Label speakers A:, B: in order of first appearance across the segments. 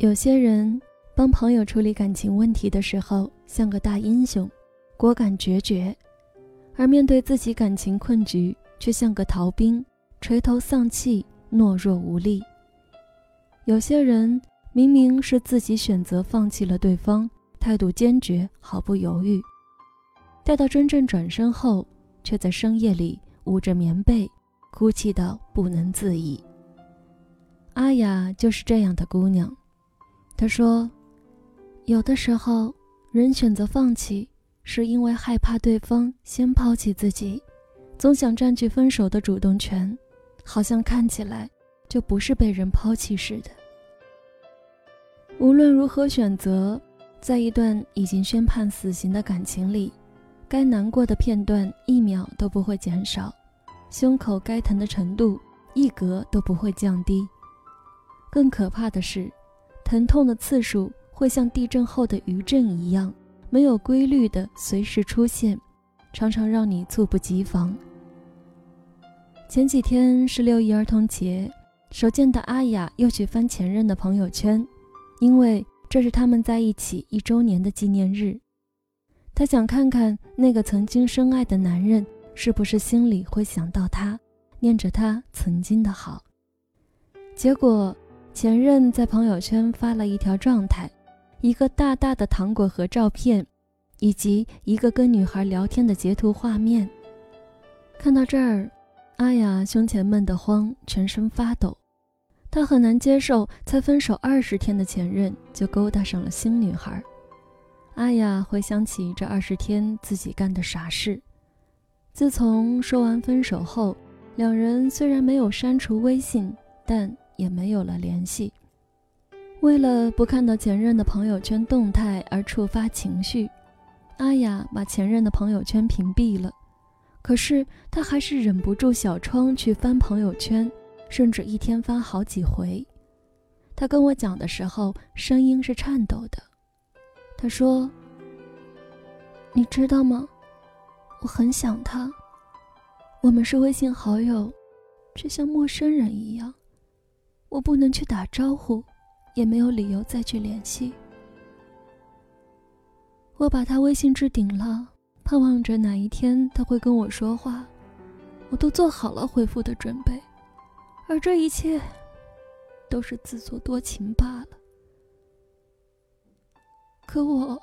A: 有些人帮朋友处理感情问题的时候，像个大英雄，果敢决绝；而面对自己感情困局，却像个逃兵，垂头丧气、懦弱无力。有些人明明是自己选择放弃了对方，态度坚决，毫不犹豫；待到真正转身后，却在深夜里捂着棉被，哭泣到不能自已。阿雅就是这样的姑娘。他说：“有的时候，人选择放弃，是因为害怕对方先抛弃自己，总想占据分手的主动权，好像看起来就不是被人抛弃似的。无论如何选择，在一段已经宣判死刑的感情里，该难过的片段一秒都不会减少，胸口该疼的程度一格都不会降低。更可怕的是。”疼痛的次数会像地震后的余震一样，没有规律的随时出现，常常让你猝不及防。前几天是六一儿童节，手贱的阿雅又去翻前任的朋友圈，因为这是他们在一起一周年的纪念日。她想看看那个曾经深爱的男人是不是心里会想到她，念着他曾经的好。结果。前任在朋友圈发了一条状态，一个大大的糖果盒照片，以及一个跟女孩聊天的截图画面。看到这儿，阿雅胸前闷得慌，全身发抖。她很难接受，才分手二十天的前任就勾搭上了新女孩。阿雅回想起这二十天自己干的傻事。自从说完分手后，两人虽然没有删除微信，但。也没有了联系。为了不看到前任的朋友圈动态而触发情绪，阿雅把前任的朋友圈屏蔽了。可是她还是忍不住小窗去翻朋友圈，甚至一天翻好几回。她跟我讲的时候，声音是颤抖的。她说：“你知道吗？我很想他。我们是微信好友，却像陌生人一样。”我不能去打招呼，也没有理由再去联系。我把他微信置顶了，盼望着哪一天他会跟我说话。我都做好了回复的准备，而这一切，都是自作多情罢了。可我，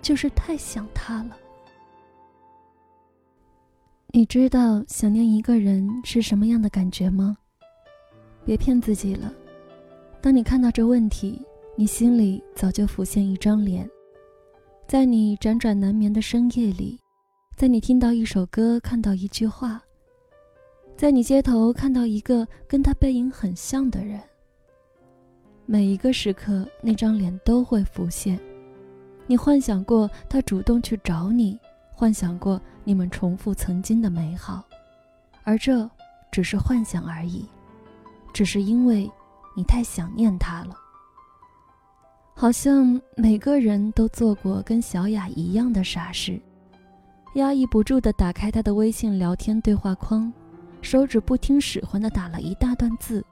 A: 就是太想他了。你知道想念一个人是什么样的感觉吗？别骗自己了。当你看到这问题，你心里早就浮现一张脸。在你辗转难眠的深夜里，在你听到一首歌、看到一句话，在你街头看到一个跟他背影很像的人，每一个时刻，那张脸都会浮现。你幻想过他主动去找你，幻想过你们重复曾经的美好，而这只是幻想而已。只是因为，你太想念他了。好像每个人都做过跟小雅一样的傻事，压抑不住的打开他的微信聊天对话框，手指不听使唤的打了一大段字，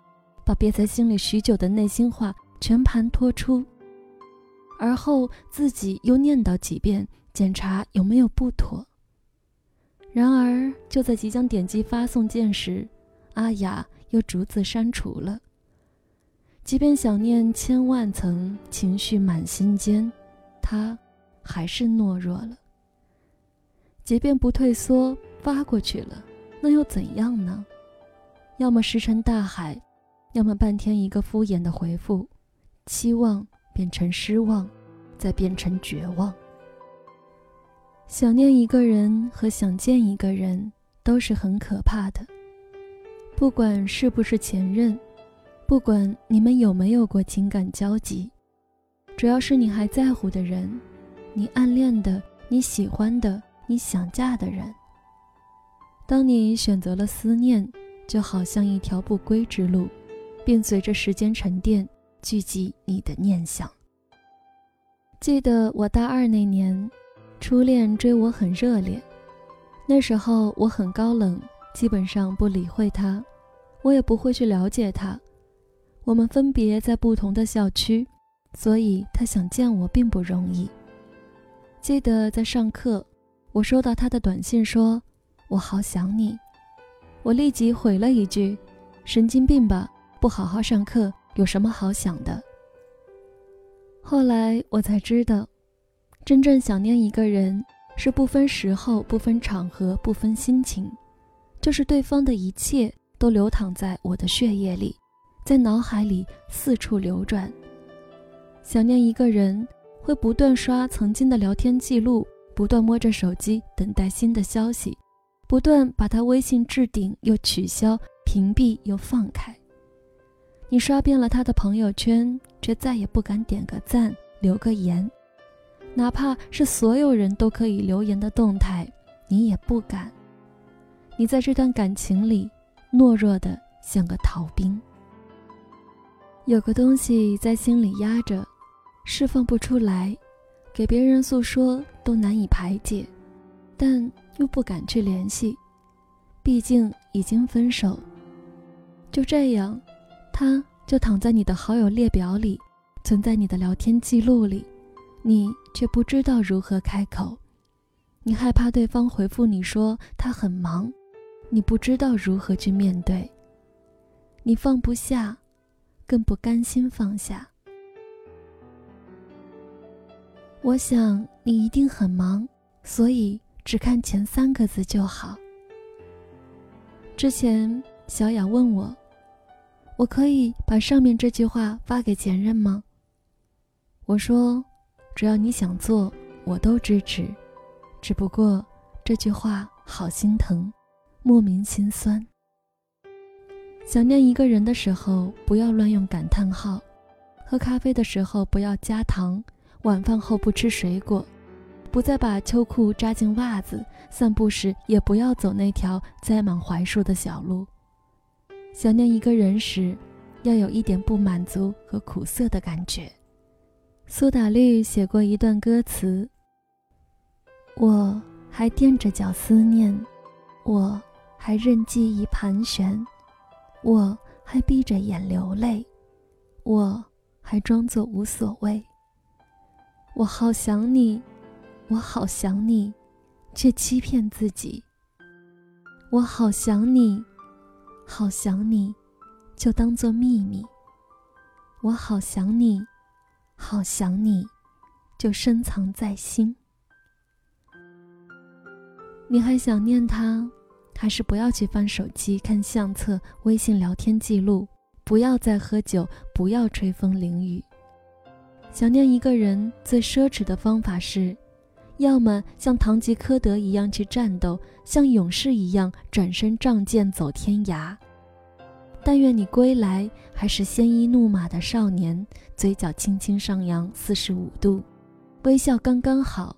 A: 把憋在心里许久的内心话全盘托出，而后自己又念叨几遍，检查有没有不妥。然而就在即将点击发送键时，阿雅。又逐字删除了。即便想念千万层，情绪满心间，他还是懦弱了。即便不退缩，发过去了，那又怎样呢？要么石沉大海，要么半天一个敷衍的回复，期望变成失望，再变成绝望。想念一个人和想见一个人，都是很可怕的。不管是不是前任，不管你们有没有过情感交集，只要是你还在乎的人，你暗恋的、你喜欢的、你想嫁的人，当你选择了思念，就好像一条不归之路，并随着时间沉淀，聚集你的念想。记得我大二那年，初恋追我很热烈，那时候我很高冷，基本上不理会他。我也不会去了解他，我们分别在不同的校区，所以他想见我并不容易。记得在上课，我收到他的短信说：“我好想你。”我立即回了一句：“神经病吧，不好好上课，有什么好想的？”后来我才知道，真正想念一个人，是不分时候、不分场合、不分心情，就是对方的一切都流淌在我的血液里，在脑海里四处流转。想念一个人，会不断刷曾经的聊天记录，不断摸着手机等待新的消息。不断把他微信置顶，又取消、屏蔽，又放开。你刷遍了他的朋友圈，却再也不敢点个赞、留个言，哪怕是所有人都可以留言的动态，你也不敢。你在这段感情里，懦弱的像个逃兵。有个东西在心里压着，释放不出来，给别人诉说都难以排解，但。又不敢去联系，毕竟已经分手。就这样，他就躺在你的好友列表里，存在你的聊天记录里，你却不知道如何开口。你害怕对方回复你说他很忙，你不知道如何去面对。你放不下，更不甘心放下。我想你一定很忙，所以。只看前三个字就好。之前小雅问我：“我可以把上面这句话发给前任吗？”我说：“只要你想做，我都支持。只不过这句话好心疼，莫名心酸。想念一个人的时候，不要乱用感叹号；喝咖啡的时候不要加糖；晚饭后不吃水果。”不再把秋裤扎进袜子，散步时也不要走那条栽满槐树的小路。想念一个人时，要有一点不满足和苦涩的感觉。苏打绿写过一段歌词：“我还踮着脚思念，我还任记忆盘旋，我还闭着眼流泪，我还装作无所谓。我好想你。”我好想你，却欺骗自己。我好想你，好想你，就当做秘密。我好想你，好想你，就深藏在心。你还想念他，还是不要去翻手机看相册、微信聊天记录？不要再喝酒，不要吹风淋雨。想念一个人最奢侈的方法是。要么像堂吉诃德一样去战斗，像勇士一样转身仗剑走天涯。但愿你归来还是鲜衣怒马的少年，嘴角轻轻上扬四十五度，微笑刚刚好，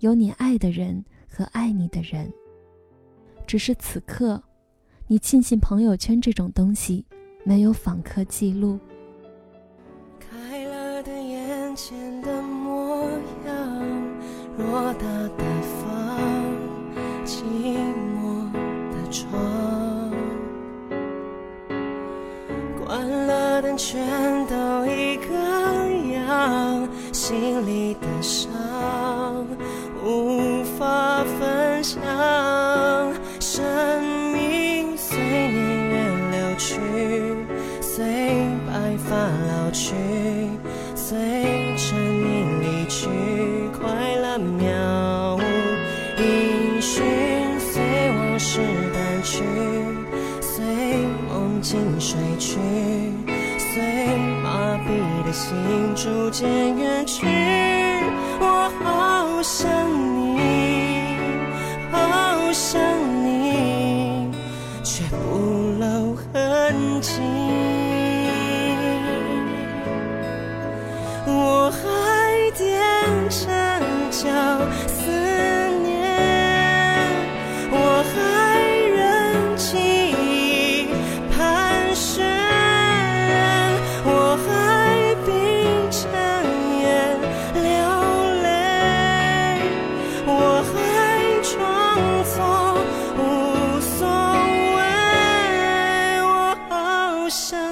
A: 有你爱的人和爱你的人。只是此刻，你庆幸朋友圈这种东西没有访客记录。开了的眼前的模样。偌大的房，寂寞的窗，关了灯全都一个样，心里的伤是淡去，随梦境睡去，随麻痹的心逐渐远去。我好想你，好想你，却不露痕迹。所